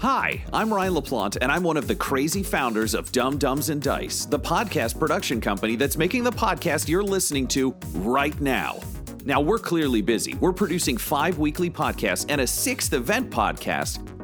Hi, I'm Ryan LaPlante, and I'm one of the crazy founders of Dumb Dumbs and Dice, the podcast production company that's making the podcast you're listening to right now. Now, we're clearly busy. We're producing five weekly podcasts and a sixth event podcast,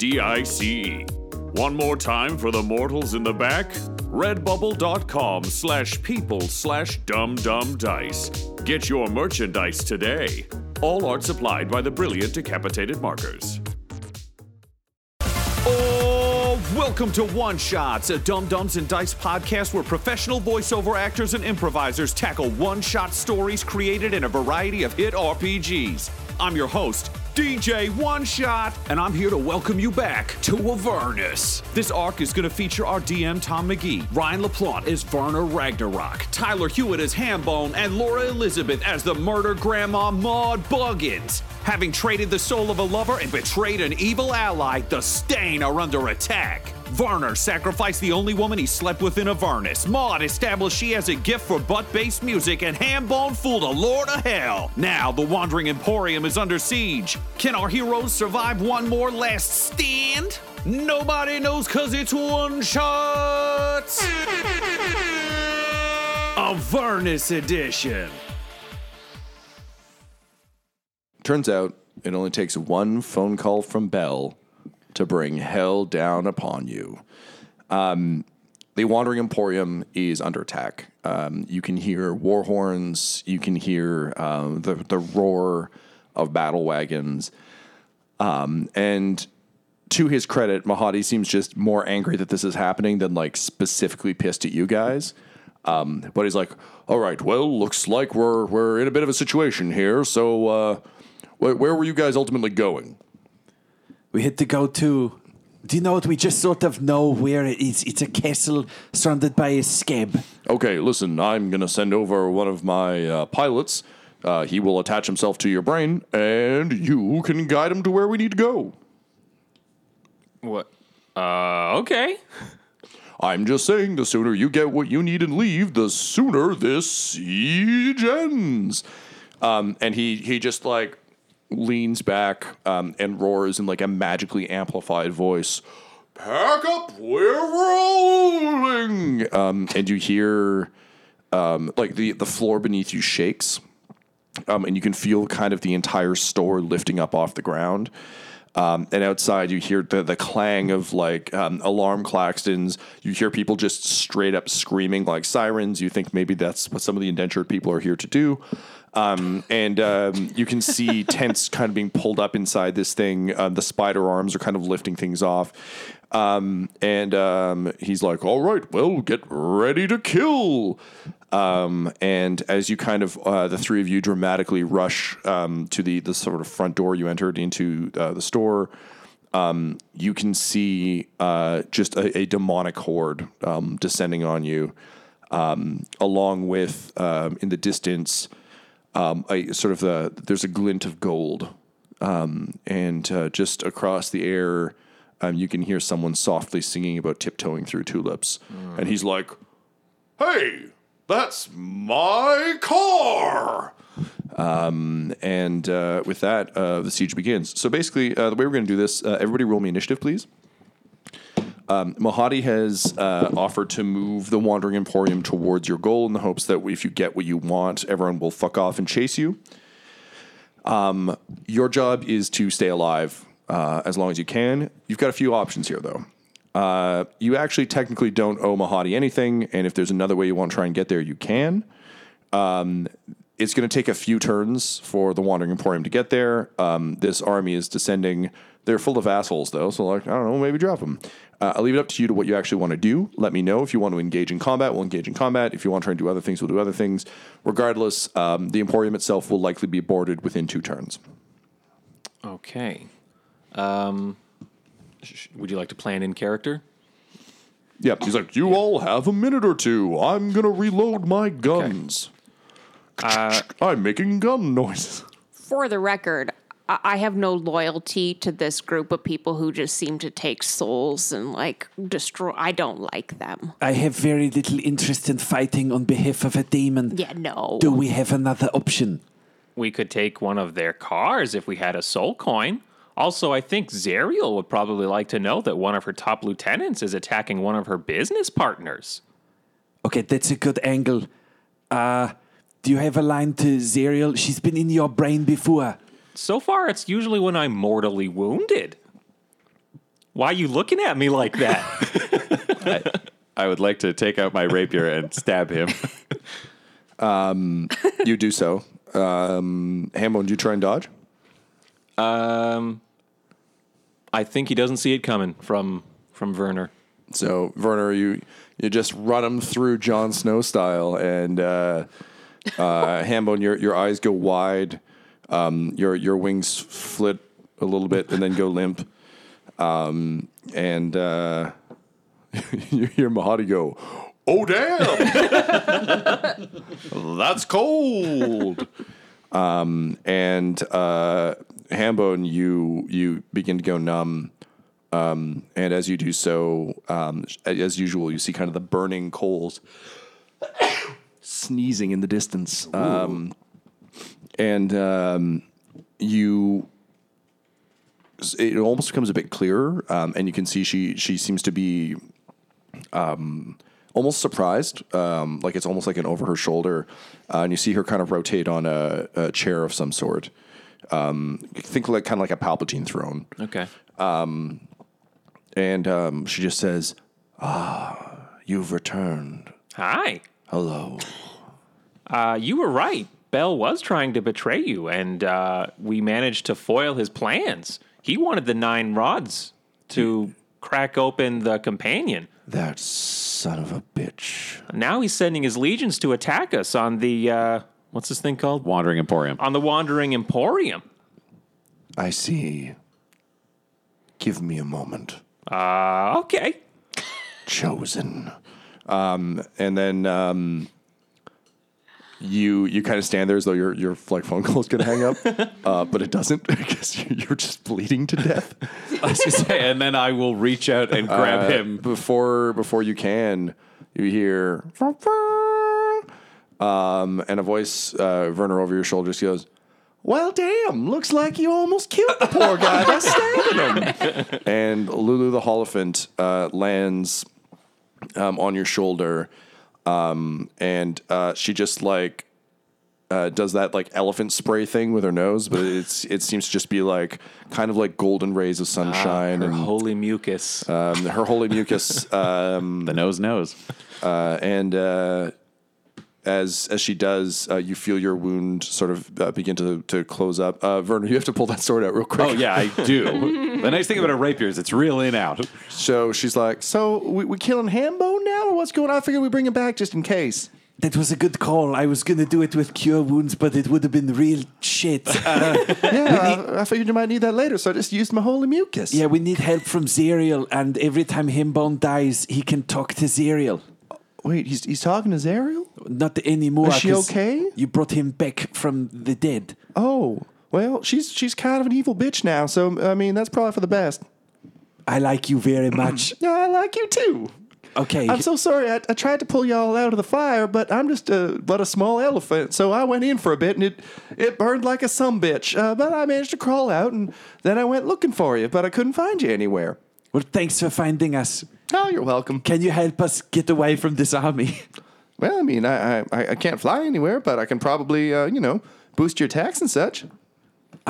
D-I-C-E. One more time for the mortals in the back. Redbubble.com slash people slash dumbdumbdice. Get your merchandise today. All art supplied by the brilliant decapitated markers. Oh, welcome to One Shots, a Dumb Dumbs and Dice podcast where professional voiceover actors and improvisers tackle one shot stories created in a variety of hit RPGs. I'm your host, DJ One Shot, and I'm here to welcome you back to Avernus. This arc is going to feature our DM Tom McGee, Ryan LaPlante as Werner Ragnarok, Tyler Hewitt as Hambone, and Laura Elizabeth as the murder grandma Maude Buggins. Having traded the soul of a lover and betrayed an evil ally, the Stain are under attack. Werner sacrificed the only woman he slept with in Avernus. Maude established she has a gift for butt-based music, and Hambone fooled a lord of hell. Now the Wandering Emporium is under siege. Can our heroes survive one more last stand? Nobody knows cause it's one shot. Avernus edition. Turns out it only takes one phone call from Bel to bring hell down upon you. Um, the Wandering Emporium is under attack. Um, you can hear war horns. You can hear um, the the roar of battle wagons. Um, and to his credit, Mahadi seems just more angry that this is happening than like specifically pissed at you guys. Um, but he's like, "All right, well, looks like we're we're in a bit of a situation here. So, uh, where, where were you guys ultimately going?" We had to go to. Do you know what? We just sort of know where it is. It's a castle surrounded by a scab. Okay, listen, I'm going to send over one of my uh, pilots. Uh, he will attach himself to your brain, and you can guide him to where we need to go. What? Uh, okay. I'm just saying, the sooner you get what you need and leave, the sooner this siege ends. Um, and he he just like leans back um, and roars in like a magically amplified voice. Pack up, we're rolling. Um, and you hear um, like the the floor beneath you shakes, um, and you can feel kind of the entire store lifting up off the ground. Um, and outside, you hear the, the clang of like um, alarm klaxons. You hear people just straight up screaming like sirens. You think maybe that's what some of the indentured people are here to do. Um, and um, you can see tents kind of being pulled up inside this thing. Uh, the spider arms are kind of lifting things off. Um, and um, he's like, "All right, well, get ready to kill." Um, and as you kind of uh, the three of you dramatically rush um, to the the sort of front door you entered into uh, the store, um, you can see uh, just a, a demonic horde um, descending on you, um, along with um, in the distance um, a sort of a, there's a glint of gold, um, and uh, just across the air, um, you can hear someone softly singing about tiptoeing through tulips, and he's like, "Hey, that's my car." Um, and uh, with that, uh, the siege begins. So basically, uh, the way we're going to do this, uh, everybody roll me initiative, please. Um, Mahadi has uh, offered to move the Wandering Emporium towards your goal in the hopes that if you get what you want, everyone will fuck off and chase you. Um, your job is to stay alive uh, as long as you can. You've got a few options here, though. Uh, you actually technically don't owe Mahadi anything, and if there's another way you want to try and get there, you can. Um, it's going to take a few turns for the Wandering Emporium to get there. Um, this army is descending. They're full of assholes, though, so like I don't know, maybe drop them. Uh, I'll leave it up to you to what you actually want to do. Let me know if you want to engage in combat. We'll engage in combat. If you want to try and do other things, we'll do other things. Regardless, um, the Emporium itself will likely be boarded within two turns. Okay. Um, sh- would you like to plan in character? Yep. He's like, you all have a minute or two. I'm gonna reload my guns. I'm making gun noises. For the record, I I have no loyalty to this group of people who just seem to take souls and like destroy. I don't like them. I have very little interest in fighting on behalf of a demon. Yeah, no. Do we have another option? We could take one of their cars if we had a soul coin. Also, I think Zariel would probably like to know that one of her top lieutenants is attacking one of her business partners. Okay, that's a good angle. Uh, do you have a line to Zariel? She's been in your brain before. So far, it's usually when I'm mortally wounded. Why are you looking at me like that? I would like to take out my rapier and stab him. You do so. Um, Hambo, do you try and dodge? um, I think he doesn't see it coming from from Werner. So Werner, you you just run him through Jon Snow style, and uh, uh, Hambone, your your eyes go wide, um, your your wings flit a little bit, and then go limp, um, and uh, you hear Mahadi go, "Oh damn, that's cold." Um, and uh, Hambone, you you begin to go numb. Um, and as you do so, um, as usual, you see kind of the burning coals sneezing in the distance. Um, and um, you, it almost becomes a bit clearer, um, and you can see she she seems to be um, almost surprised, um, like it's almost like an over her shoulder, uh, and you see her kind of rotate on a, a chair of some sort. Um, think like kind of like a Palpatine throne Okay. and um, she just says, "Ah, you've returned. Hi. Hello." Uh, you were right. Bel was trying to betray you, and uh, we managed to foil his plans. He wanted the nine rods to crack open the companion. That son of a bitch. Now he's sending his legions to attack us on the uh, what's this thing called? Wandering Emporium. On the Wandering Emporium. I see. Give me a moment. Uh, okay. Chosen. Um, and then um, you you kind of stand there as though your your like phone call is going to hang up, uh, but it doesn't because you're just bleeding to death. I was gonna say, and then I will reach out and grab Uh, him. before before you can. You hear um, and a voice, uh, Werner, over your shoulder just goes, "Well, damn! Looks like you almost killed the poor guy by stabbing him." and Lulu the hollyphant uh, lands um, on your shoulder, um, and uh, she just like uh, does that like elephant spray thing with her nose, but it's it seems to just be like kind of like golden rays of sunshine Her and holy mucus. um, her holy mucus, um, The nose knows. uh, and uh, as as she does, uh, you feel your wound sort of uh, begin to to close up. Uh, Werner, you have to pull that sword out real quick. Oh yeah, I do. the nice thing about a rapier is it's real in out. So she's like, "So we, we killing Hambo now, or what's going on?" I figured we bring him back just in case. That was a good call. I was going to do it with cure wounds, but it would have been real shit. Uh, Yeah, I, I figured you might need that later, so I just used my holy mucus. yeah, we need help from Zariel, and every time Himbone dies, he can talk to Zariel. Wait, he's he's talking to Zariel? Not anymore. Is she 'cause okay? You brought him back from the dead. Oh, well, she's she's kind of an evil bitch now, so I mean that's probably for the best. I like you very much. Yeah, I like you too. Okay. I'm so sorry. I, I tried to pull y'all out of the fire, but I'm just a but a small elephant. So I went in for a bit, and it it burned like a some bitch. Uh, but I managed to crawl out, and then I went looking for you, but I couldn't find you anywhere. well, thanks for finding us. Oh, you're welcome. Can you help us get away from this army? Well, I mean, I I, I can't fly anywhere, but I can probably uh, you know boost your attacks and such.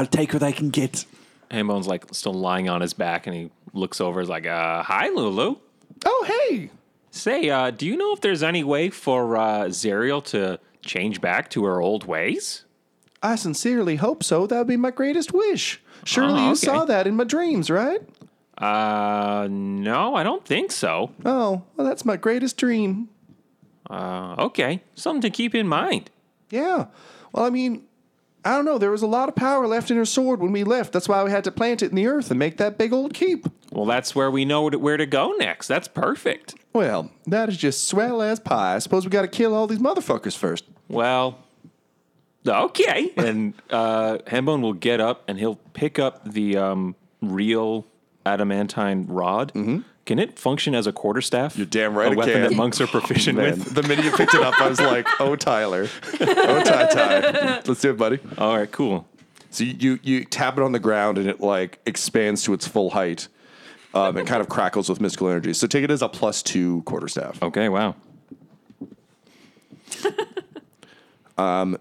I'll take what I can get. Hambone's like still lying on his back, and he looks over. Is like, uh, "Hi, Lulu. Oh, hey. Say, uh, do you know if there's any way for uh, Zariel to change back to her old ways?" I sincerely hope so. That would be my greatest wish. Surely Oh, you okay. saw that in my dreams, right? Uh, no, I don't think so. Oh, well, that's my greatest dream. Uh, okay, something to keep in mind. Yeah. Well, I mean, I don't know. There was a lot of power left in her sword when we left. That's why we had to plant it in the earth and make that big old keep. Well, that's where we know where to go next. That's perfect. Well, that is just swell as pie. I suppose we got to kill all these motherfuckers first. Well, okay. And uh, Hambone will get up and he'll pick up the um, real adamantine rod. Can it function as a quarterstaff? You're damn right A it weapon can. that monks are proficient Man, with. the minute you picked it up, I was like, "Oh, Tyler, oh, Ty, Ty, let's do it, buddy." All right, cool. So you, you tap it on the ground and it like expands to its full height. Um, and kind of crackles with mystical energy. So take it as a plus two quarterstaff. Okay, wow.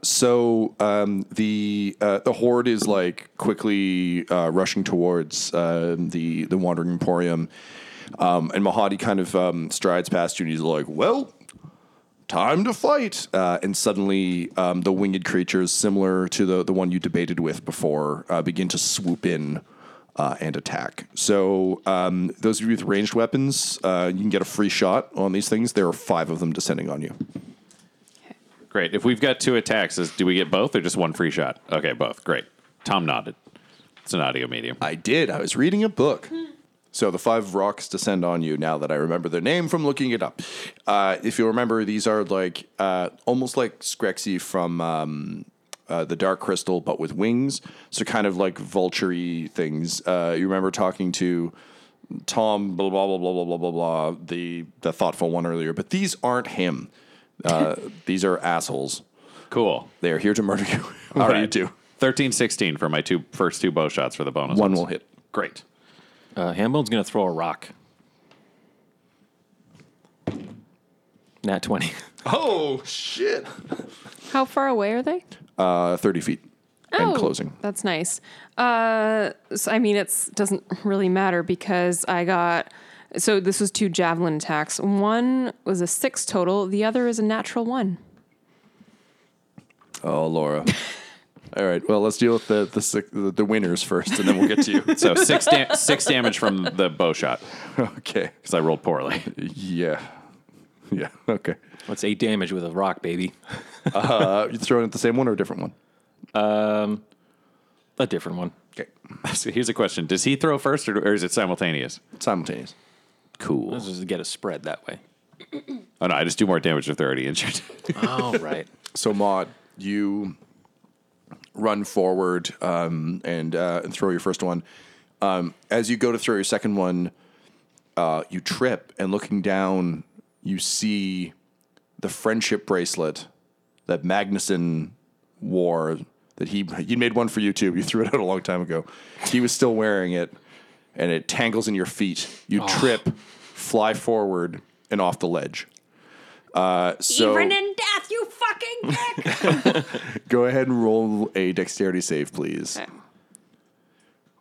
So um, the uh, the horde is like quickly uh, rushing towards uh, the the wandering emporium, um, and Mahadi kind of um, strides past you, and he's like, "Well, time to fight!" Uh, and suddenly, um, the winged creatures, similar to the the one you debated with before, uh, begin to swoop in. Uh, and attack. So, um, those of you with ranged weapons, uh, you can get a free shot on these things. There are five of them descending on you. Great. If we've got two attacks, is, do we get both or just one free shot? Okay, both. Great. Tom nodded. It's an audio medium. I did. I was reading a book. So the five Vrocks descend on you now that I remember their name from looking it up. Uh, if you remember, these are like uh, almost like Skeksis from um, uh, the Dark Crystal, but with wings. So kind of like vulture things. Uh, you remember talking to Tom, blah, blah, blah, blah, blah, blah, blah, blah, the, the thoughtful one earlier. But these aren't him. Uh, these are assholes. Cool. They are here to murder you. All you two? 13 16 for my two first two bow shots for the bonus. One ones. will hit. Great. Uh, Hambone's going to throw a rock. Nat 20. Oh, shit. How far away are they? Uh, 30 feet. And closing. That's nice. Uh, so, I mean, it doesn't really matter because I got. So this was two javelin attacks. One was a six total. The other is a natural one. Oh, Laura. All right. Well, let's deal with the the, the the winners first, and then we'll get to you. So six, da- six damage from the bow shot okay. because I rolled poorly. Yeah. Yeah. Okay. That's eight damage with a rock, baby. Uh, you throwing at the same one or a different one? A different one. Okay. So here's a question: Does he throw first, or, or is it simultaneous? Simultaneous. Cool. Let's just get a spread that way. Oh no, I just do more damage if they're already injured. Oh, right. So, Maude, you run forward um, and uh, and throw your first one. Um, as you go to throw your second one, uh, you trip, and looking down, you see the friendship bracelet that Magnuson wore. That he he made one for you too. You threw it out a long time ago. He was still wearing it, and it tangles in your feet. You trip, fly forward, and off the ledge. Uh, so Even in death, you fucking dick. Go ahead and roll a dexterity save, please.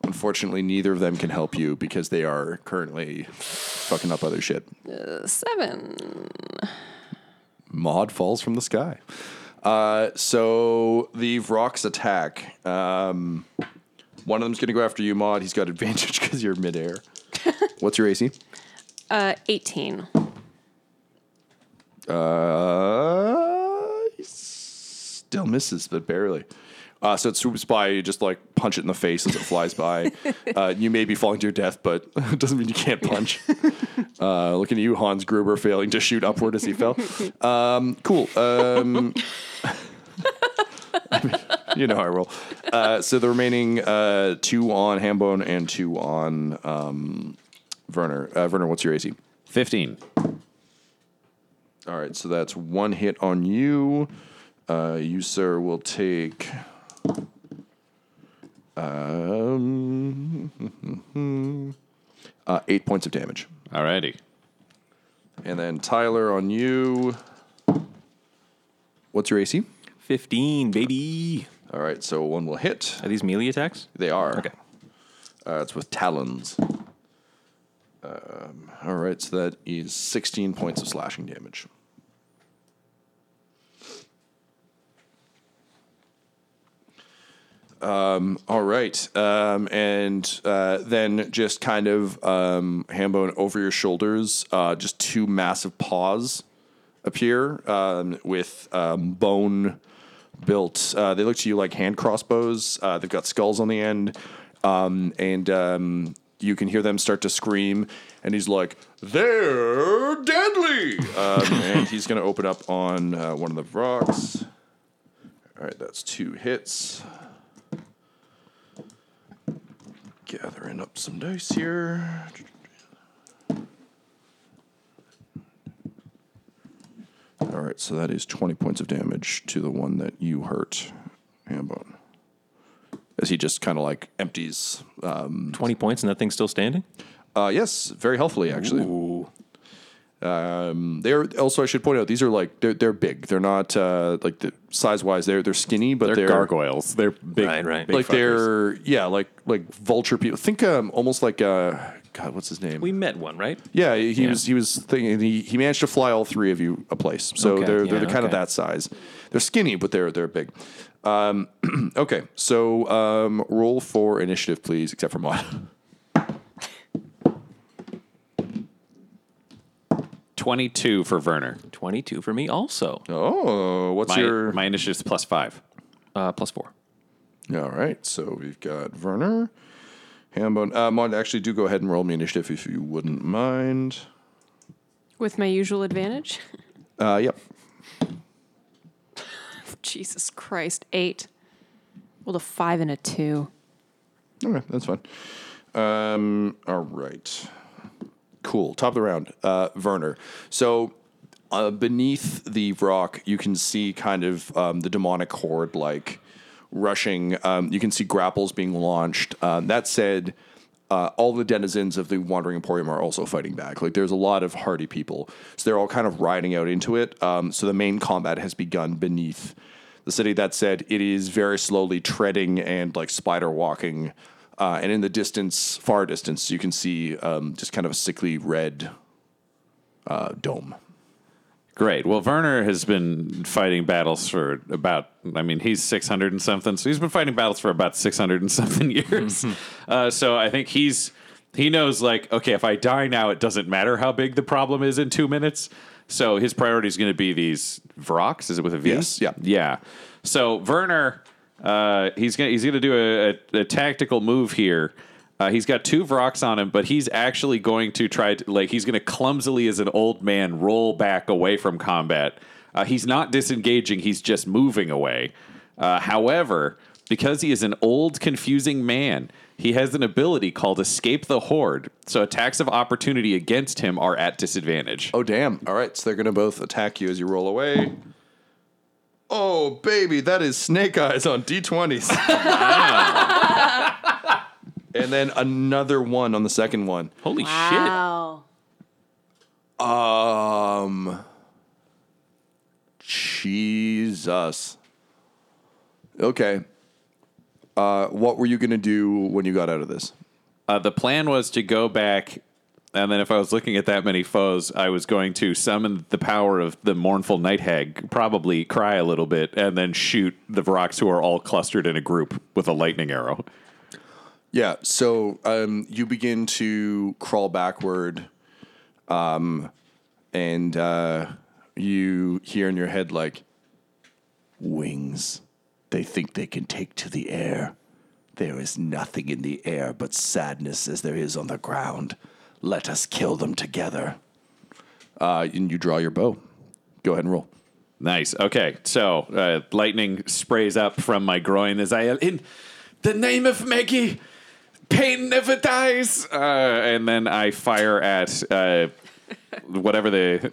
Unfortunately, neither of them can help you because they are currently fucking up other shit. Seven. Maude falls from the sky. Uh, so the Vrocks attack. Um, one of them's going to go after you, Maude. He's got advantage because you're midair. What's your AC? Uh, 18. Uh, still misses, but barely. Uh, so it swoops by, you just like punch it in the face as it flies by. uh, you may be falling to your death, but it doesn't mean you can't punch. uh, looking at you, Hans Gruber, failing to shoot upward as he fell. Um, cool. Um, you know how I roll. Uh, so the remaining uh, two on Hambone and two on um, Werner. Uh, Werner, what's your AC? 15. All right, so that's one hit on you. Uh, you, sir, will take. Um, uh, eight points of damage. Alrighty. And then Tyler on you. What's your AC? 15, baby. All right, so one will hit. Are these melee attacks? They are. Okay. Uh, it's with talons. Um, all right, so that is 16 points of slashing damage. Um, all right. Um, and uh, then just kind of um, hambone over your shoulders, uh, just two massive paws appear um, with um, bone built. Uh, they look to you like hand crossbows. Uh, they've got skulls on the end, um, and um, you can hear them start to scream. And he's like, "They're deadly!" um, and he's going to open up on uh, one of the Vrocks. All right, that's two hits. Gathering up some dice here. All right, so that is 20 points of damage to the one that you hurt, Hambone. As he just kind of like empties. Um, 20 points and that thing's still standing? uh, yes, very healthily, actually. Um, they're also, I should point out, these are like, they're, they're big. They're not uh, like the size wise, they're, they're skinny, but They're, they're, gargoyles. They're big. Right, right. big like fuckers. they're, yeah, like, like vulture people. Think um, almost like, uh, God, what's his name? We met one, right? Yeah, he Yeah. was he was thinking he, he managed to fly all three of you a place. So Okay, they're yeah, they're the kind of that size. They're skinny, but they're they're big. Um, okay, so um, roll for initiative, please, except for mine. 22 for Werner. 22 for me also. Oh, what's My, your my initiative is plus five. Uh, plus four. All right, so we've got Werner, Hambone. Uh, Mon, actually, do go ahead and roll me initiative if you wouldn't mind. With my usual advantage. Uh, yep. Jesus Christ, eight. Well, a five and a two. Okay, that's fine. Um, all right. Cool. Top of the round, uh, Werner. So uh, beneath the rock, you can see kind of um, the demonic horde like rushing. Um, you can see grapples being launched. Um, that said, uh, all the denizens of the Wandering Emporium are also fighting back. Like there's a lot of hardy people, so they're all kind of riding out into it. Um, so the main combat has begun beneath the city. That said, it is very slowly treading and like spider walking. Uh, and in the distance, far distance, you can see um, just kind of a sickly red uh, dome. Great. Well, Werner has been fighting battles for about, I mean, he's 600 and something. So he's been fighting battles for about 600 and something years. uh, so I think he's, he knows like, okay, if I die now, it doesn't matter how big the problem is in two minutes. So his priority is going to be these Vrocks. Is it with a V? Yes, yeah. Yeah. So Werner, uh, he's gonna he's gonna do a, a, a tactical move here. Uh, he's got two Vrocks on him, but he's actually going to try to like he's to clumsily as an old man roll back away from combat. Uh, he's not disengaging; he's just moving away. Uh, however, because he is an old, confusing man, he has an ability called Escape the Horde. So attacks of opportunity against him are at disadvantage. Oh, damn. All right. So they're going to both attack you as you roll away. Oh, baby. That is snake eyes on D20s. and then another one on the second one. Holy shit. Wow. Um, Jesus. Okay. Uh, what were you going to do when you got out of this? Uh, the plan was to go back, and then if I was looking at that many foes, I was going to summon the power of the mournful night hag, probably cry a little bit, and then shoot the Vrocks who are all clustered in a group with a lightning arrow. Yeah. So um, you begin to crawl backward, um, and uh, you hear in your head like wings, They think they can take to the air. There is nothing in the air but sadness as there is on the ground. Let us kill them together. Uh, and you draw your bow. Go ahead and roll. Nice. Okay, so uh, lightning sprays up from my groin as I in the name of Maggie. Pain never dies. Uh, and then I fire at uh, whatever the.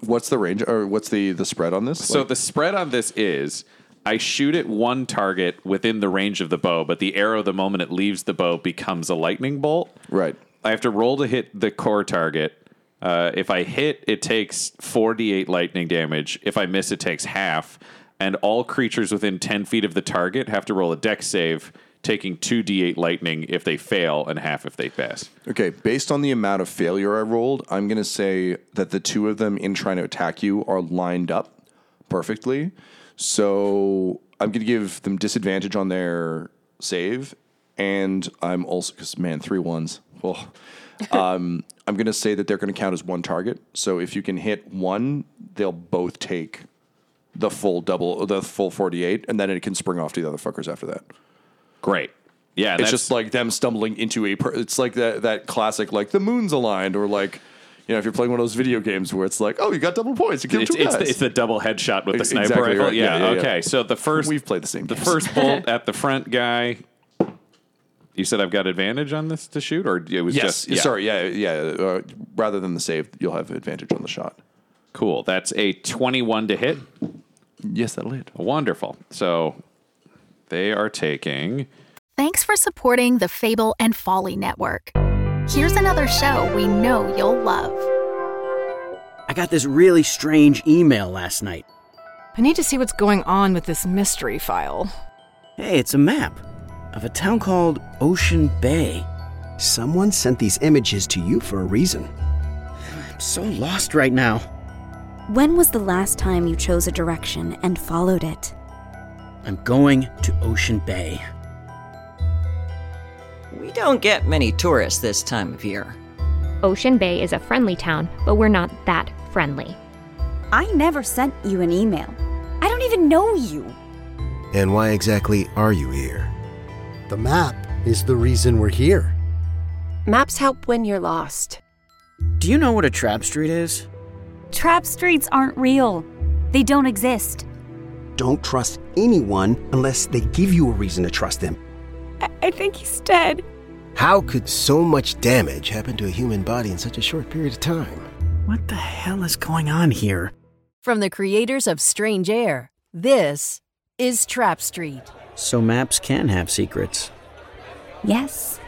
What's the range or what's the the spread on this? So Like- the spread on this is I shoot at one target within the range of the bow, but the arrow, the moment it leaves the bow, becomes a lightning bolt. right. I have to roll to hit the core target. Uh, if I hit, it takes 4d8 lightning damage. If I miss, it takes half. And all creatures within 10 feet of the target have to roll a dex save, taking 2d8 lightning if they fail and half if they pass. Okay, based on the amount of failure I rolled, I'm going to say that the two of them in trying to attack you are lined up perfectly. So I'm going to give them disadvantage on their save. And I'm also, because man, three ones. Oh. Um, I'm going to say that they're going to count as one target. So if you can hit one, they'll both take the full double, the full 48, and then it can spring off to the other fuckers after that. Great. Yeah, It's just like them stumbling into a. Per- it's like that that classic like the moon's aligned or like you know if you're playing one of those video games where it's like oh you got double points you killed it's, two it's, guys. the, it's the double headshot with the sniper exactly rifle. right. Yeah, Yeah, yeah, yeah. okay. So the first We've played the same. the games. first bolt at the front guy. You said I've got advantage on this to shoot, or it was yes, just yeah. sorry, yeah, yeah. Uh, rather than the save, you'll have advantage on the shot. Cool. That's a twenty-one to hit. Yes, that'll hit. Wonderful. So they are taking. Thanks for supporting the Fable and Folly Network. Here's another show we know you'll love. I got this really strange email last night. I need to see what's going on with this mystery file. Hey, it's a map of a town called Ocean Bay. Someone sent these images to you for a reason. I'm so lost right now. When was the last time you chose a direction and followed it? I'm going to Ocean Bay. We don't get many tourists this time of year. Ocean Bay is a friendly town, but we're not that friendly. I never sent you an email. I don't even know you. And why exactly are you here? The map is the reason we're here. Maps help when you're lost. Do you know what a trap street is? Trap streets aren't real. They don't exist. Don't trust anyone unless they give you a reason to trust them. I, I think he's dead. How could so much damage happen to a human body in such a short period of time? What the hell is going on here? From the creators of Strange Air, this is Trap Street. So maps can have secrets. Yes.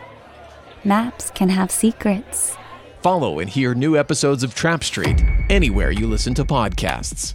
Maps can have secrets. Follow and hear new episodes of Trap Street anywhere you listen to podcasts.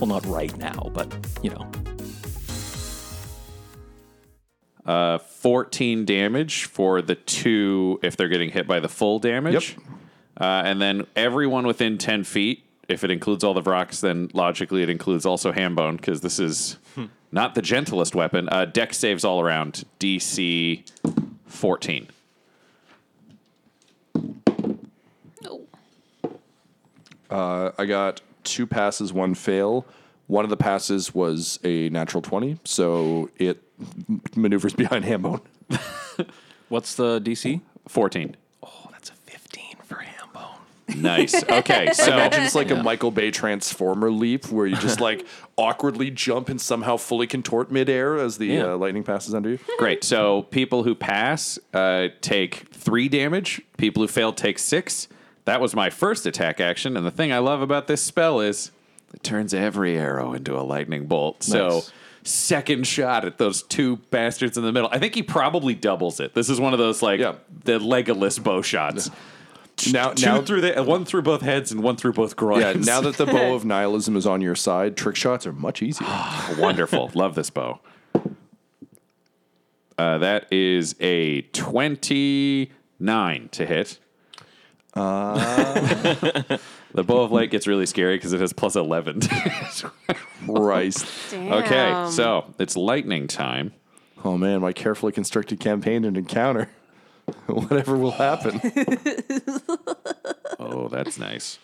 Well, not right now, but you know. Uh, 14 damage for the two if they're getting hit by the full damage. Uh, and then everyone within 10 feet, if it includes all the Vrocks, then logically it includes also Hambone, because this is not the gentlest weapon. Uh, dex saves all around, DC 14. Uh, I got two passes, one fail. One of the passes was a natural 20, so it maneuvers behind Hambone. What's the DC? 14. Oh, that's a 15 for Hambone. Nice. Okay, so imagine it's like a Michael Bay transformer leap where you just like awkwardly jump and somehow fully contort midair as the Yeah. uh, lightning passes under you. Great. So people who pass uh, take three damage. People who fail take six. That was my first attack action. And the thing I love about this spell is it turns every arrow into a lightning bolt. So second shot at those two bastards in the middle. I think he probably doubles it. This is one of those like the Legolas bow shots. now, Two now, through the one through both heads and one through both groins. yeah, now that the bow of nihilism is on your side, trick shots are much easier. Wonderful. Love this bow. Uh, that is a 29 to hit. Uh, The bow of light gets really scary because it has plus 11. Christ. Okay, so it's lightning time. Oh man, my carefully constructed campaign and encounter. Whatever will happen. Oh, that's nice.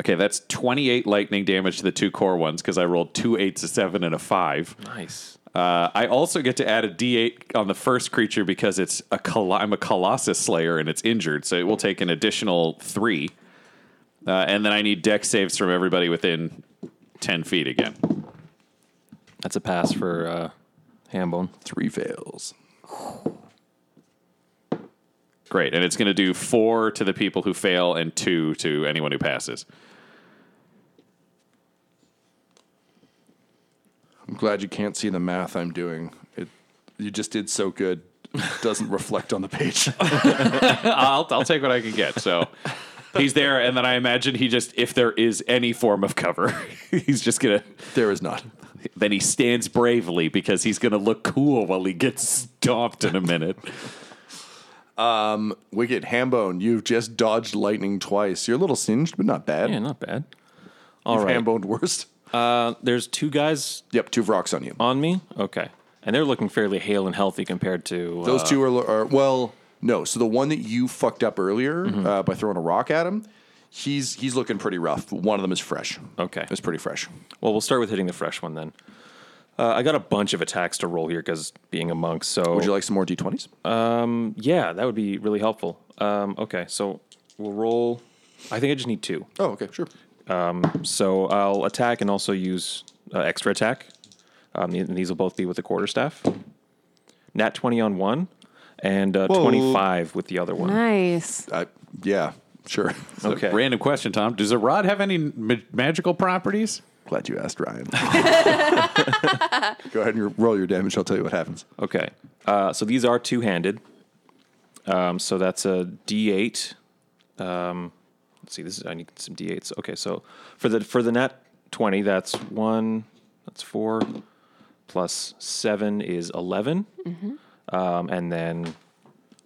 Okay, that's 28 lightning damage to the two core ones because I rolled two eights, a seven, and a five. Nice. Uh, I also get to add a d8 on the first creature because it's a col- I'm a Colossus Slayer and it's injured, so it will take an additional three. Uh, and then I need dex saves from everybody within 10 feet again. That's a pass for uh, Hambone. Three fails. Great, and it's going to do four to the people who fail and two to anyone who passes. I'm glad you can't see the math I'm doing. It you just did so good. It doesn't reflect on the page. I'll, I'll take what I can get. So he's there, and then I imagine he just, if there is any form of cover, he's just gonna. There is not. Then he stands bravely because he's gonna look cool while he gets stomped in a minute. Um, Wicked Hambone, you've just dodged lightning twice. You're a little singed, but not bad. Yeah, not bad. All You've right. hamboned worst. Uh, there's two guys Yep, two Vrocks on you. on me. Okay, and they're looking fairly hale and healthy compared to Those uh, two are, are well, no. So the one that you fucked up earlier Mm-hmm. uh, by throwing a rock at him, he's he's looking pretty rough. One of them is fresh. Okay, It's pretty fresh. Well, we'll start with hitting the fresh one then. Uh, I got a bunch of attacks to roll here because being a monk. So Would you like some more d20s? Um, yeah, that would be really helpful. Um, okay, so we'll roll. I think I just need two. Oh, okay, sure. Um, so I'll attack and also use uh, extra attack. Um, and these will both be with the quarterstaff. Nat twenty on one, and uh, Whoa. twenty five with the other one. Nice. Uh, yeah, sure. Okay. Random question, Tom. Does a rod have any ma- magical properties? Glad you asked, Ryan. Go ahead and roll your damage. I'll tell you what happens. Okay. Uh, so these are two handed. Um, so that's a D8. Um, let's see. This is I need some D8s. Okay. So for the for the nat twenty, that's one. That's four. Plus seven is 11 Um, and then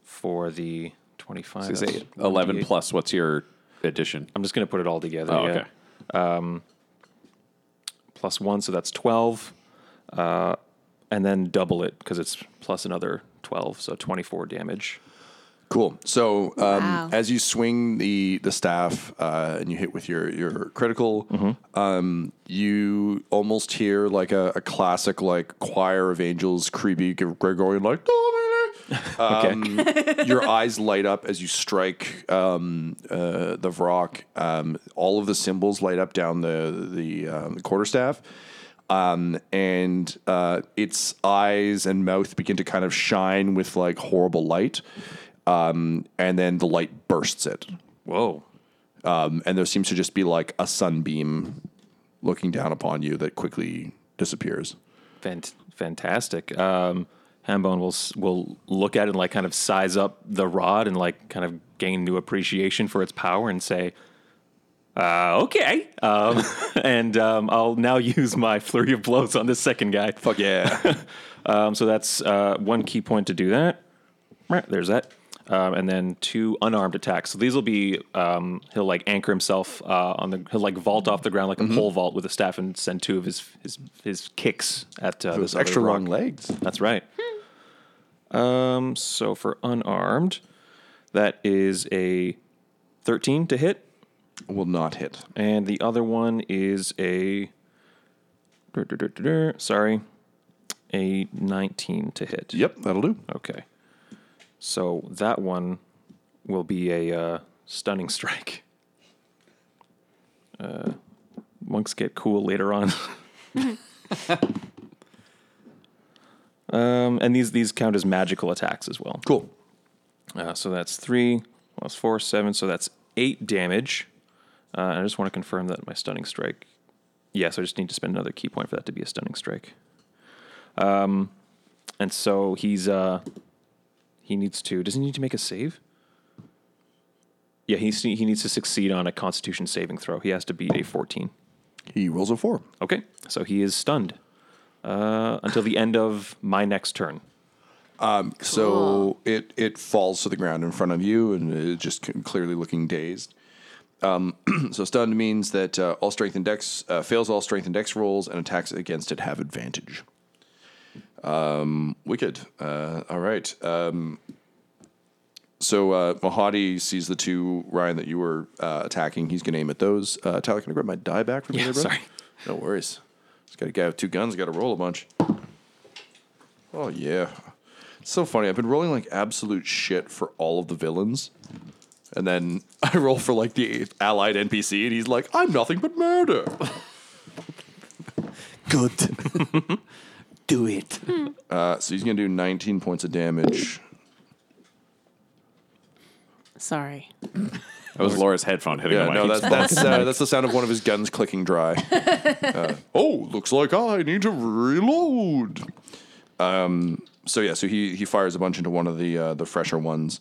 for the twenty-five, So you 11 1d8. plus what's your addition? I'm just going to put it all together. Oh, yeah. okay. Um, plus one, so that's 12. Uh, and then double it because it's plus another 12, so 24 damage. Cool. So um, Wow. as you swing the the staff uh, and you hit with your your critical, um, you almost hear like a, a classic like choir of angels, creepy Gregorian like. Um, your eyes light up as you strike um, uh, the Vrock. Um, all of the symbols light up down the the, um, the quarterstaff, um, and uh, its eyes and mouth begin to kind of shine with like horrible light. Um, and then the light bursts it. Whoa. Um, and there seems to just be like a sunbeam looking down upon you that quickly disappears. Fant- fantastic. Um, Hambone will will look at it and like kind of size up the rod and like kind of gain new appreciation for its power and say, uh, "Okay." Um, and um, I'll now use my flurry of blows on this second guy. Fuck yeah! um, so that's uh, one ki point to do that. Right, There's that. Um, and then two unarmed attacks. So these will be um, he'll like anchor himself uh, on the he'll like vault off the ground like a Mhm. pole vault with a staff and send two of his his his kicks at uh, Those extra long legs. That's right. Um, so for unarmed, that is a thirteen to hit. Will not hit. And the other one is a sorry, a nineteen to hit. Yep, that'll do. Okay. So that one will be a uh, stunning strike. Uh, monks get cool later on. um, and these these count as magical attacks as well. Cool. Uh, so that's three plus four, seven. So that's eight damage. Uh, I just want to confirm that my stunning strike. Yes, I just need to spend another ki point for that to be a stunning strike. Um, and so he's uh, he needs to. Does he need to make a save? Yeah, he needs to, he needs to succeed on a Constitution saving throw. He has to beat a 14. He rolls a four. Okay, so he is stunned uh, until the end of my next turn. Um, So it it falls to the ground in front of you, and it's just clearly looking dazed. Um, so stunned means that uh, all strength and dex uh, fails all strength and dex rolls, and attacks against it have advantage. Um, wicked. Uh, all right. Um, so uh, Mahadi sees the two Ryan that you were uh, attacking. He's going to aim at those. Uh, Tyler, can I grab my die back from you? Yeah, there, bro? sorry. No worries. Just got a guy with two guns. Got to roll a bunch. Oh yeah. It's so funny. I've been rolling like absolute shit for all of the villains. And then I roll for like the allied NPC and he's like, I'm nothing but murder. Good. do it. Uh, so he's going to do 19 points of damage. Sorry. That was Laura's headphone hitting Yeah, the no, that's that's uh, that's the sound of one of his guns clicking dry. Uh, oh, looks like I need to reload. Um. So yeah, so he he fires a bunch into one of the uh, the fresher ones,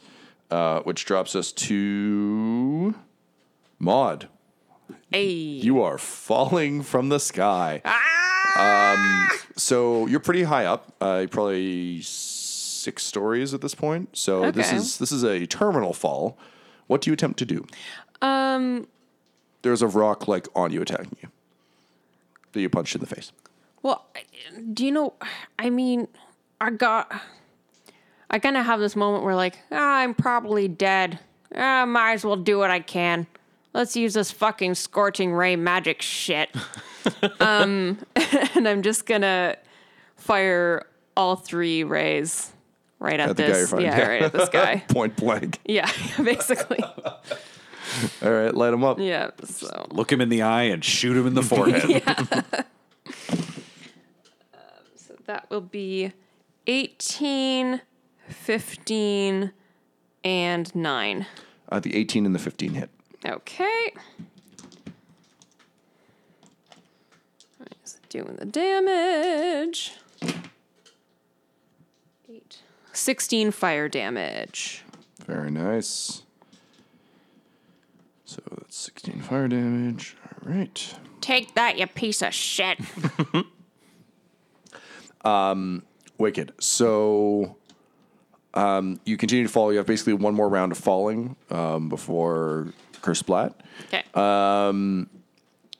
uh, which drops us to Maude. Hey. You are falling from the sky. Um, so you're pretty high up. Uh, you're probably six stories at this point. So this is this is a terminal fall. What do you attempt to do? Um. There's a Vrock like on you attacking you that you punched in the face. Well, do you know? I mean, I got. I kind of have this moment where, like, ah, I'm probably dead. Ah, might as well do what I can. Let's use this fucking scorching ray magic shit. um, and I'm just gonna fire all three rays right at, At the guy this. yeah, right at this guy. Point blank. Yeah, basically. All right, light him up. Yeah. So Look him in the eye and shoot him in the forehead. So that will be 18, 15, and 9. Uh, the 18 and the 15 hit. Okay. Alright, so doing the damage. 8. 16 fire damage. Very nice. So that's 16 fire damage. All right. Take that, you piece of shit. Um, wicked. So um, you continue to fall. You have basically one more round of falling um, before Curse Splat. Okay. Um,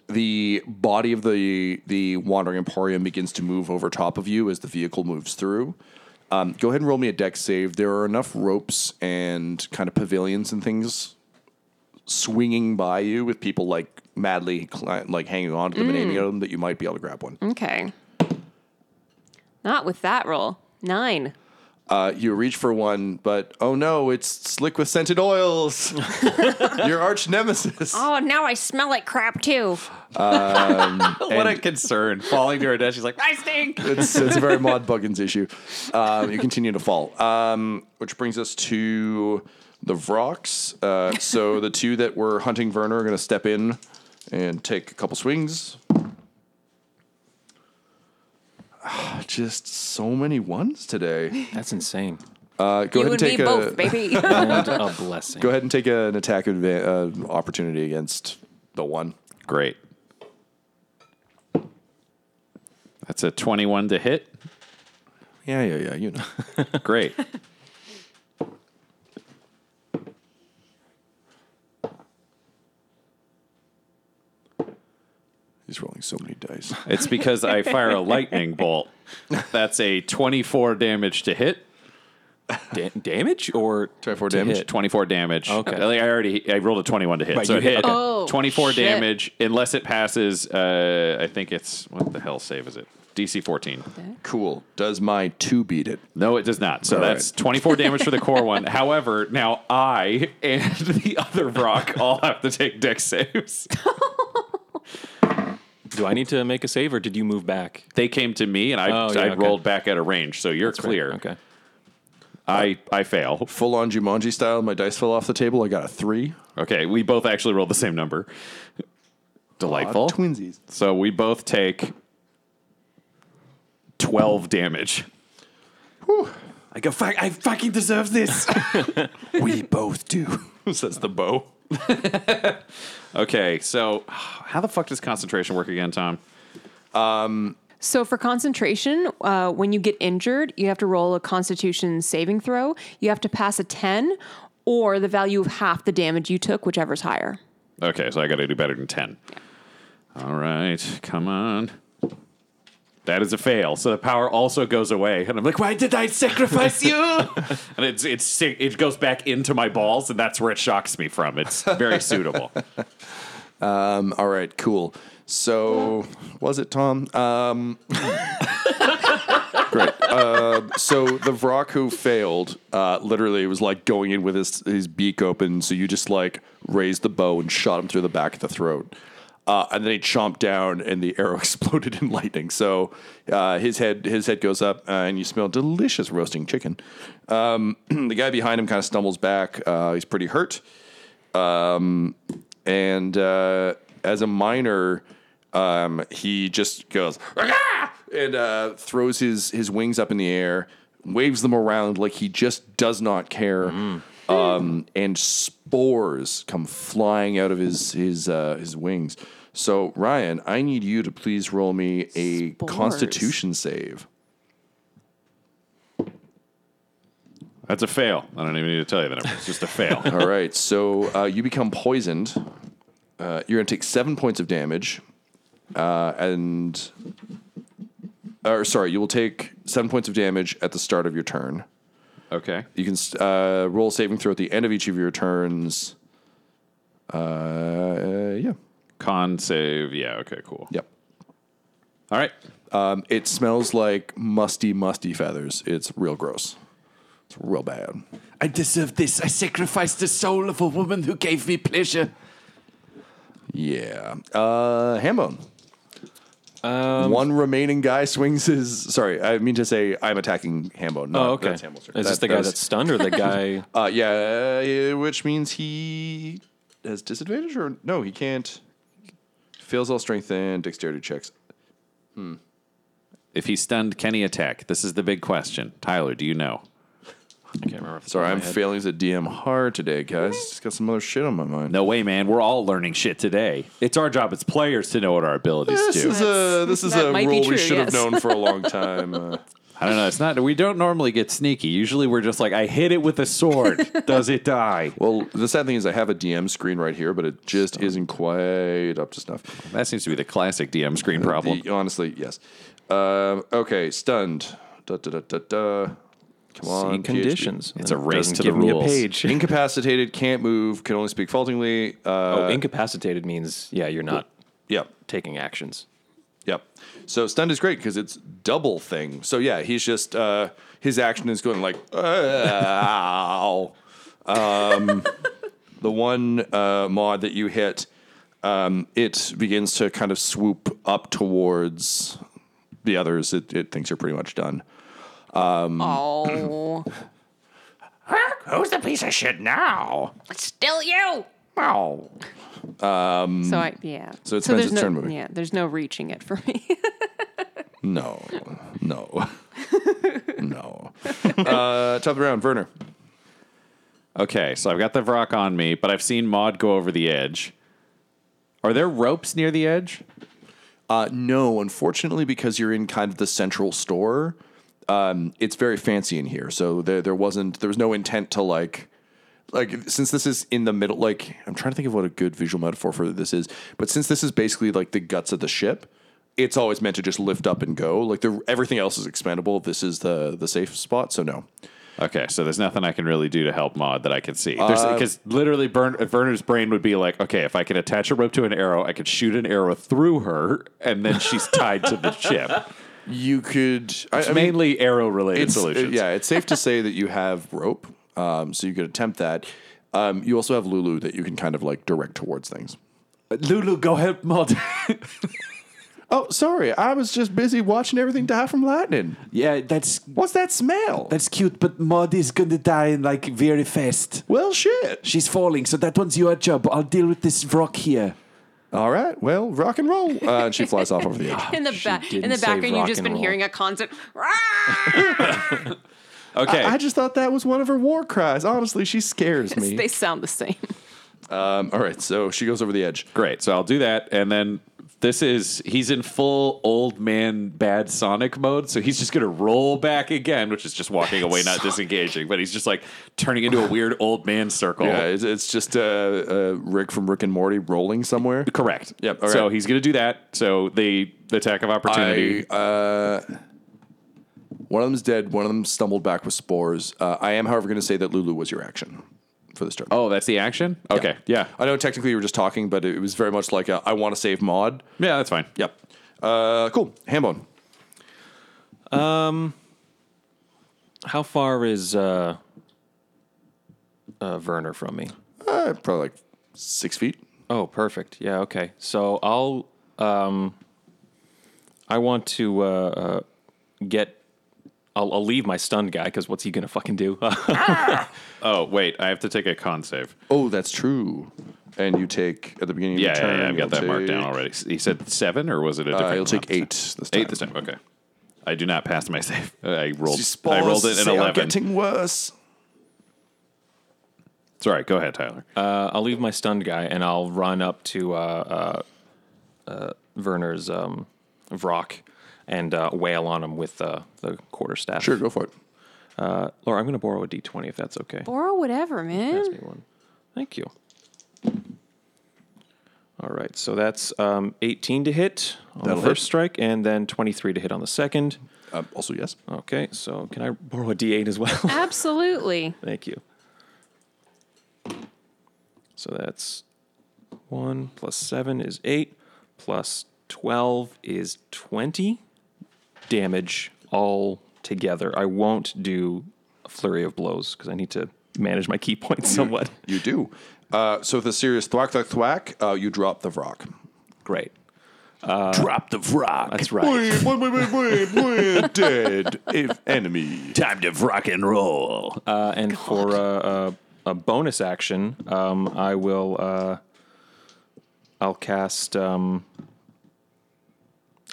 the body of the the wandering emporium begins to move over top of you as the vehicle moves through. Um, go ahead and roll me a dex save. There are enough ropes and kind of pavilions and things swinging by you with people like madly like hanging on to them and Mm. aiming at them that you might be able to grab one. Okay. Not with that roll. 9. Uh, you reach for one, but oh no, it's slick with scented oils. Your arch nemesis. Oh, now I smell like crap too. Um, what a concern. Falling to her death. She's like, I stink. it's, it's a very Maude Buggins issue. Um, you continue to fall, um, which brings us to the Vrocks. Uh, so the two that were hunting Werner are going to step in and take a couple swings. Ah, Just so many ones today. That's insane. Uh, go You ahead and and me take a both, baby. And a blessing. Go ahead and take an attack adva- uh, opportunity against the one. Great. That's a 21 to hit. Yeah, yeah, yeah. You know. Great. He's rolling so many dice. It's because I fire a lightning bolt. That's a 24 damage to hit. Da- damage or 24 to damage? hit? 24 damage. Okay. Like, I already I rolled a 21 to hit. Right, so you it hit, hit okay. Oh, 24 shit. damage unless it passes uh, I think it's what the hell save is it? DC 14. Cool. Does my two beat it? No, it does not. So All that's right. 24 damage for the core one. However, now I and the other Vrock all have to take dex saves. Do I need to make a save or did you move back? They came to me and I, Oh, yeah, I okay. rolled back at a range, so you're clear. Okay. I I fail. Full on Jumanji style. My dice fell off the table. I got a three. Okay, we both actually rolled the same number. Delightful. Aw, twinsies. So we both take 12 damage. I go, fuck, I fucking deserve this. we both do, says the bow. Okay, so how the fuck does concentration work again, Tom? So for concentration, uh, when you get injured, you have to roll a Constitution saving throw. You have to pass a ten, or the value of half the damage you took, whichever's higher. Okay, so I got to do better than 10. All right, come on. That is a fail. So the power also goes away. And I'm like, Why did I sacrifice you? and it's, it's it goes back into my balls, and that's where it shocks me from. It's very suitable. Um, all right, cool. So, was it Tom? Um, great. Uh, so the Vrock who failed, uh, literally was like going in with his his beak open. So you just like raised the bow and shot him through the back of the throat. Uh, and then he chomped down, and the arrow exploded in lightning. So uh, his head his head goes up, uh, and you smell delicious roasting chicken. Um, the guy behind him kind of stumbles back. Uh, he's pretty hurt. Um, and uh, as a miner, um, he just goes and uh, throws his his wings up in the air, waves them around like he just does not care. Um, and spores come flying out of his his uh, his wings. So Ryan, I need you to please roll me a Spores. Constitution save. That's a fail. I don't even need to tell you the number. It's just a fail. All right, so uh, you become poisoned. Uh, you're going to take seven points of damage, uh, and or sorry, you will take seven points of damage at the start of your turn. Okay. You can uh, roll saving throw at the end of each of your turns. Uh, yeah. Con save. Yeah. Okay. Cool. Yep. All right. Um, it smells like musty, musty feathers. It's real gross. It's real bad. I deserve this. I sacrificed the soul of a woman who gave me pleasure. Yeah. Uh, Hambone. Um, One remaining guy swings his. Sorry, I mean to say I'm attacking Hambone. Not, Oh, okay. That's Hambone's turn. Is this the guy that that's stunned or the guy? Uh, yeah, uh, which means he has disadvantage or no, he can't. Fails all strength and dexterity checks. Hmm. If he's stunned, can he attack? This is the big question. Tyler, do you know? I can't remember. Sorry, I'm failing as a DM hard today, guys. Just got some other shit on my mind. No way, man. We're all learning shit today. It's our job as players to know what our abilities This do. is a this is that a might be rule we true, should have yes. known for a long time. Uh, I don't know. It's not. We don't normally get sneaky. Usually, we're just like, I hit it with a sword. Does it die? well, the sad thing is I have a DM screen right here, but it just isn't quite up to snuff. That seems to be the classic DM screen problem. The- honestly, yes. Um, okay, stunned. Da, da, da, da, da. Come on, Seeing PHB. conditions. It's a race to the give me rules. a page. Incapacitated, can't move, can only speak faultingly. Uh, oh, incapacitated means yeah, you're not Yep, taking actions. Yep. So stunned is great because it's double thing. So yeah, he's just uh, his action is going like ow. Um, the one uh, mod that you hit, um, it begins to kind of swoop up towards the others. It, it thinks you're pretty much done. Oh, Who's the piece of shit now? it's still you. Ow. so I yeah. so it spends there's its no, turn moving. Yeah, there's no reaching it for me. No, no, no. Uh, top of the round, Werner. Okay, so I've got the Vrock on me, but I've seen Maude go over the edge. Are there ropes near the edge? Uh, no, unfortunately, because you're in kind of the central store, um, it's very fancy in here. So there, there wasn't, there was no intent to like, like since this is in the middle. Like I'm trying to think of what a good visual metaphor for this is, but since this is basically like the guts of the ship, it's always meant to just lift up and go. Like the everything else is expendable. This is the the safe spot. So no. Okay, so there's nothing I can really do to help Maude that I can see. Uh, Because literally, Bern, Werner's brain would be like, okay, if I can attach a rope to an arrow, I could shoot an arrow through her, and then she's tied to the ship. You could I, It's I mainly arrow related uh, solutions. yeah, it's safe to say that you have rope, um, so you could attempt that. Um, you also have Lulu that you can kind of like direct towards things. Lulu, go help Maude. Oh, sorry, I was just busy watching everything die from lightning. yeah, that's What's that smell? that's cute, but Maude is gonna die in like very fast. well, shit. She's falling, so that one's your job. I'll deal with this Vrock here. All right, well, rock and roll. Uh, and she flies off over the edge. in the back, in didn't the say background, rock you've just and been roll. hearing a constant. "Rah!" Okay. I, I just thought that was one of her war cries. Honestly, she scares me. they sound the same. Um, all right, so she goes over the edge. Great. So I'll do that, and then this is he's in full old man bad Sonic mode. So he's just gonna roll back again, which is just walking away, not disengaging. But he's just like turning into a weird old man circle. Yeah, it's, it's just uh, uh, Rick from Rick and Morty rolling somewhere. Correct. Yep. all So he's gonna do that. So the the attack of opportunity. I, uh, one of them's dead. One of them stumbled back with spores. Uh, I am, however, going to say that Lulu was your action for this turn. oh, that's the action. Okay. Yeah. I know technically you were just talking, but it was very much like a, I want to save Maude. Yeah, that's fine. Yep. Uh, cool. Hambone. Um, how far is uh, uh, Werner from me? Uh, probably like six feet. Oh, perfect. Yeah. Okay. So I'll um, I want to uh, uh get. I'll, I'll leave my stunned guy because what's he gonna fucking do? Oh wait, I have to take a con save. Oh, that's true. And you take at the beginning Yeah, of the yeah, turn. yeah, I've got you'll that marked down take- already. He said seven, or was it a Uh, different? you'll take eight this time. Eight this time. Okay. I do not pass my save. I rolled. These I rolled spores it an say I'm eleven. getting worse. Sorry. Go ahead, Tyler. Uh, I'll leave my stunned guy and I'll run up to uh, uh, uh, Werner's um, Vrock and uh, wail on him with uh, the quarterstaff. Sure, go for it. Uh, Laura, I'm going to borrow a d20 if that's okay. Borrow whatever, man. Pass me one. Thank you. All right, so that's um, 18 to hit on That'll the first hit. strike, and then 23 to hit on the second. Um, also, yes. Okay, so can I borrow a d8 as well? Absolutely. Thank you. So that's one plus seven is eight, plus 12 is 20 damage all together. I won't do a flurry of blows because I need to manage my ki points somewhat. You do. Uh, so with a serious thwack, thwack, thwack, uh, you drop the Vrock. Great. drop the Vrock. That's right. Wait, wait, wait, wait, wait, wait, dead if enemy. Time to rock and roll. Uh, and for uh, a, a bonus action, um, I will. Uh, I'll cast. Um,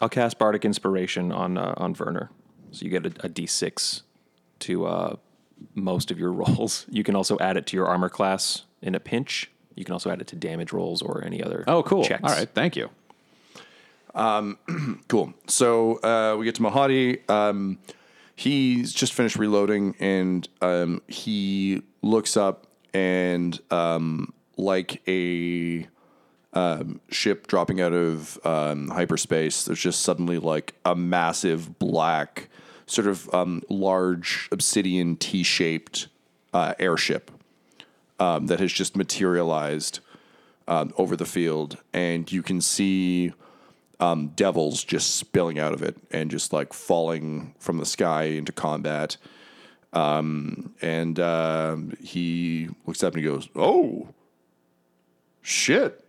I'll cast Bardic Inspiration on uh, on Werner, so you get a, a D6 to uh, most of your rolls. You can also add it to your armor class in a pinch. You can also add it to damage rolls or any other. Oh, cool. Checks. All right. Thank you. Cool. So uh, we get to Mahadi. Um, he's just finished reloading, and um, he looks up and, um, like a um, ship dropping out of um, hyperspace, there's just suddenly like a massive black, sort of um, large obsidian T-shaped uh, airship um, that has just materialized um, over the field, and you can see um, devils just spilling out of it and just like falling from the sky into combat. And uh, he looks up and he goes, "Oh, shit,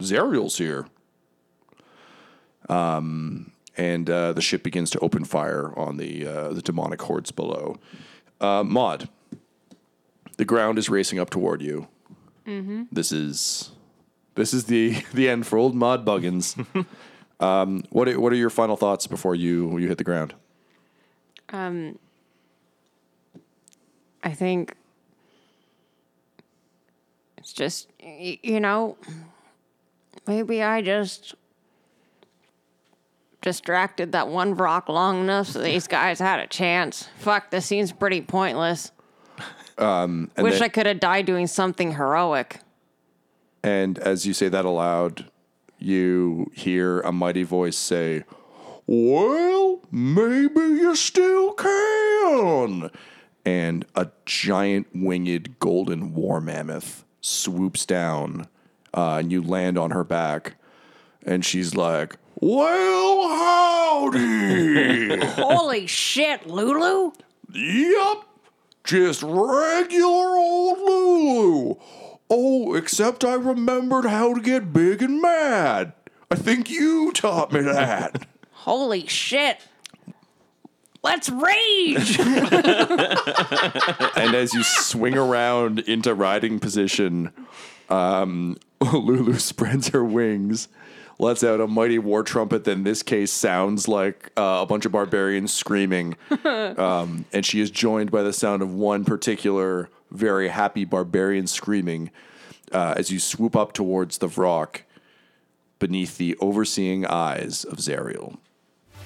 Zariel's here." Um, and uh, the ship begins to open fire on the uh, the demonic hordes below. Uh, Maude, the ground is racing up toward you. Mm-hmm. This is this is the the end for old Maude Buggins. um, what are, what are your final thoughts before you you hit the ground? Um, I think it's just, you know, maybe I just distracted that one Vrock long enough so these guys had a chance. Fuck, this seems pretty pointless. Um, Wish then- I could have died doing something heroic. and as you say that aloud, you hear a mighty voice say, "Well, maybe you still can." And a giant winged golden war mammoth swoops down, uh, and you land on her back, and she's like, "Well, howdy." Holy shit, Lulu! Yup. Just regular old Lulu. Oh, except I remembered how to get big and mad. I think you taught me that. Holy shit! Let's rage! and as you swing around into riding position, um, Lulu spreads her wings, lets out a mighty war trumpet that in this case sounds like uh, a bunch of barbarians screaming. um, and she is joined by the sound of one particular very happy barbarian screaming uh, as you swoop up towards the Vrock beneath the overseeing eyes of Zariel.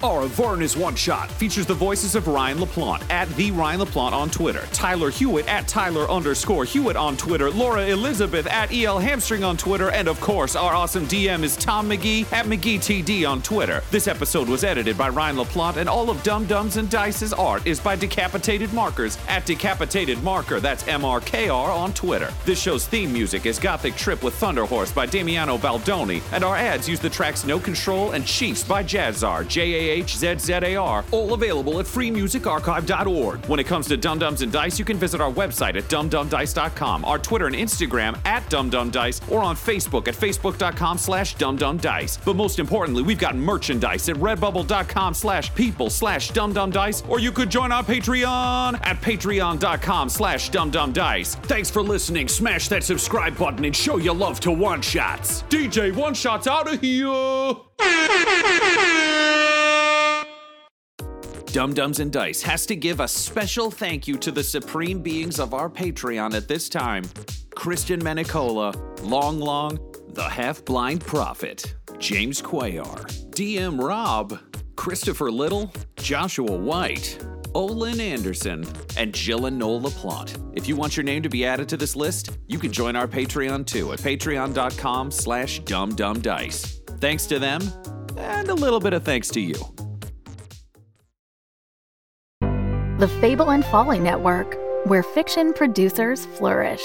Our Avernus One Shot features the voices of Ryan LaPlante at the Ryan LaPlante on Twitter, Tyler Hewitt at Tyler underscore Hewitt on Twitter, Laura Elizabeth at EL Hamstring on Twitter, and of course, our awesome DM is Tom McGee at McGeeTD on Twitter. This episode was edited by Ryan LaPlante, and all of Dumb Dumbs and Dice's art is by Decapitated Markers at Decapitated Marker, that's M-R-K-R on Twitter. This show's theme music is Gothic Trip with Thunder Horse by Damiano Baldoni, and our ads use the tracks No Control and Chiefs by Jahzzar, J-A H-Z-Z-A-R, all available at freemusicarchive.org. When it comes to Dumb Dumbs and Dice, you can visit our website at dumbdumbdice.com, our Twitter and Instagram at dumbdumbdice, or on Facebook at facebook.com slash dumbdumbdice. But most importantly, we've got merchandise at redbubble.com slash people slash dumbdumbdice, or you could join our Patreon at patreon.com slash dumbdumbdice. Thanks for listening. Smash that subscribe button and show your love to One Shots. DJ One Shots out of here. Dumb Dumbs and Dice has to give a special thank you to the supreme beings of our Patreon at this time Christian Menicola, Long Long, The Half Blind Prophet, James Cuellar, DM Rob, Christopher Little, Joshua White, Olin Anderson, and Jill and Noel LaPlante. If you want your name to be added to this list, you can join our Patreon too at patreon.com slash dumbdumbdice. Thanks to them, and a little bit of thanks to you. The Fable and Folly Network, where fiction producers flourish.